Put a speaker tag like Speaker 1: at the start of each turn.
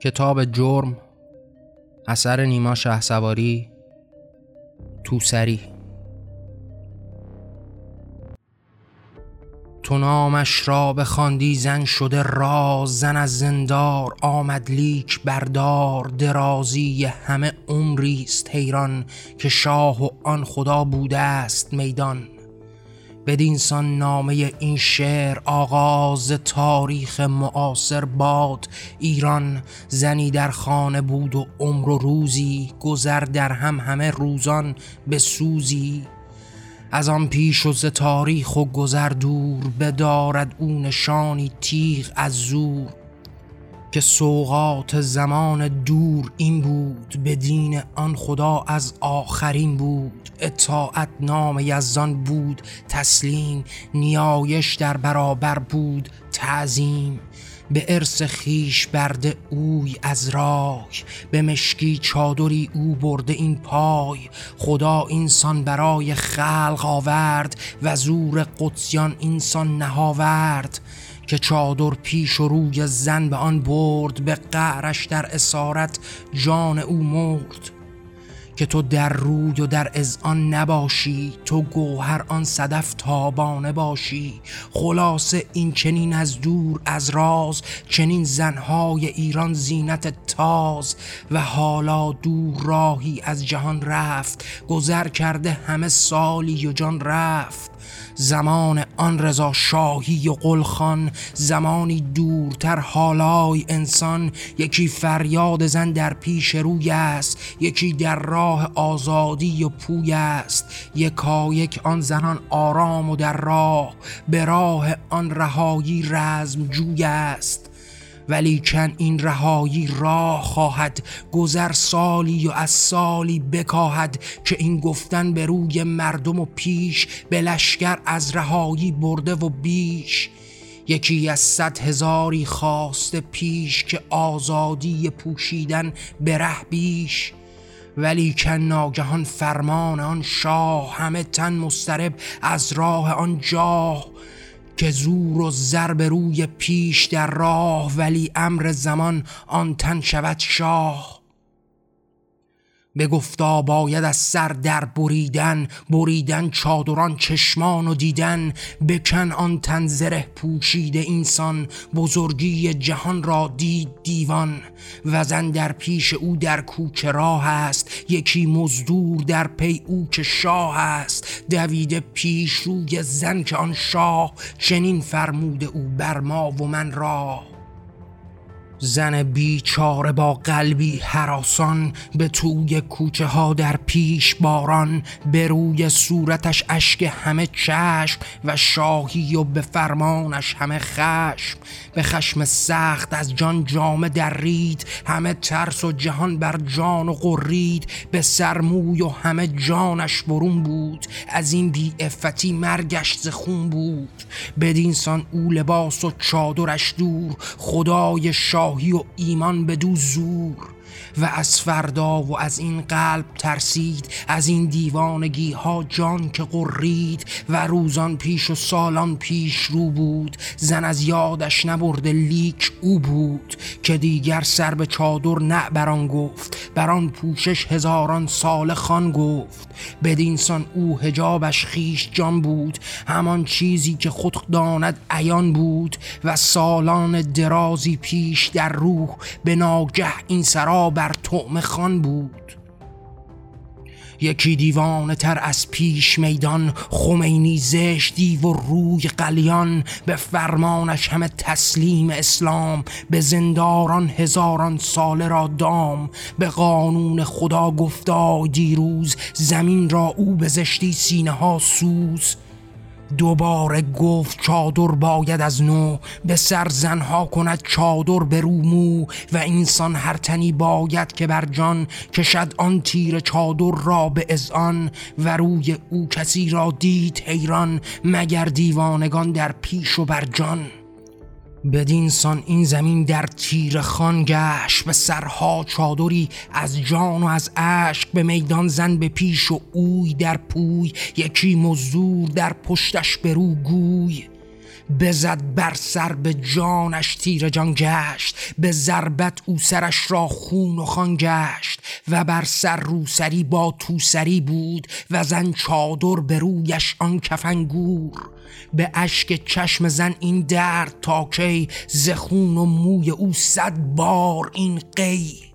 Speaker 1: کتاب جرم اثر نیما شه سواری توسری تو نامش را بخواندی زن شده راز زن از زندار آمد لیک بردار درازی همه عمریست حیران که شاه و آن خدا بوده است میدان. بدینسان نامه این شعر آغاز تاریخ معاصر باد. ایران زنی در خانه بود و عمر و روزی گذر در هم همه روزان به سوزی. از آن پیش و ز تاریخ و گذر دور بدارد او نشانی تیغ از زور. که سوقات زمان دور این بود به دین آن خدا از آخرین بود. اطاعت نام یزدان بود تسلیم نیایش در برابر بود تعظیم. به ارث خیش برده اوی از رای به مشکی چادری او برده این پای. خدا اینسان برای خلق آورد و زور قدسیان اینسان نهاورد. که چادر پیش و روی زن به آن برد به قعرش در اسارت جان او مرد. که تو در روی و در آن نباشی تو گوهر آن صدف تابانه باشی. خلاص این چنین از دور از راز چنین زنهای ایران زینت تاز. و حالا دور راهی از جهان رفت گذر کرده همه سالی و جان رفت. زمان آن رضا شاهی و قلخان زمانی دورتر حالای انسان. یکی فریاد زن در پیش روی است یکی در راه آزادی و پوی است. یکا یک آن زنان آرام و در راه به راه آن رهایی رزم جوی است. ولیکن این رهایی راه خواهد گذر سالی و از سالی بکاهد که این گفتن به روی مردم و پیش به لشکر از رهایی برده و بیش. یکی از صد هزاری خواست پیش که آزادی پوشیدن به ره بیش. ولی کن ناگهان فرمان آن شاه همه تن مسترب از راه آن جاه. که زور و ضرب روی پیش در راه ولی امر زمان آن تن شود شاه. گفتا باید از سر در بریدن بریدن چادران چشمان و دیدن. بکن آن تنزره پوشیده اینسان بزرگی جهان را دید دیوان. وزن در پیش او در کوچه راه است یکی مزدور در پی او که شاه است. دویده پیش روی زن که آن شاه چنین فرموده او بر ما و من راه. زن بیچاره با قلبی حراسان به توی کوچه ها در پیش باران به روی صورتش اشک همه چشم و شاهی و به فرمانش همه خشم. به خشم سخت از جان جامه در رید همه ترس و جهان بر جان و قرید به سرموی و همه جانش برون بود از این بی افتی مرگش زخون بود. بدینسان او لباس و چادرش دور خدای شاه شاهی و ایمان به دو زور. و از فردا و از این قلب ترسید از این دیوانگی ها جان که قرید و روزان پیش و سالان پیش رو بود. زن از یادش نبرده لیک او بود که دیگر سر به چادر نه بران گفت بران پوشش هزاران سال خان گفت. بدینسان او هجابش خیش جان بود. همان چیزی که خود داند عیان بود و سالان درازی پیش در روح به ناگه این سرا بر طعم خان بود. یکی دیوانه تر از پیش میدان خمینی زشتی و روی قلیان به فرمانش همه تسلیم اسلام به زنداران هزاران سال را دام به قانون خدا گفتا دیروز زمین را او به زشتی سینه ها سوز. دوباره گفت چادر باید از نو به سر زنها کند چادر به رومو و انسان هر تنی باید که بر جان کشد آن تیر چادر را به ازان و روی او کسی را دید حیران مگر دیوانگان در پیش و بر جان. بدینسان این زمین در تیر خان گشت به سرها چادری از جان و از عشق به میدان زن به پیش و اوی در پوی یکی مزدور در پشتش برو گوی. بزد بر سر به جانش تیر جان گشت به ضربت او سرش را خون و خان گشت و بر سر روسری با توسری بود و زن چادر به رویش آن کفنگور. به اشک چشم زن این درد تا کی ز خون و موی او صد بار این قی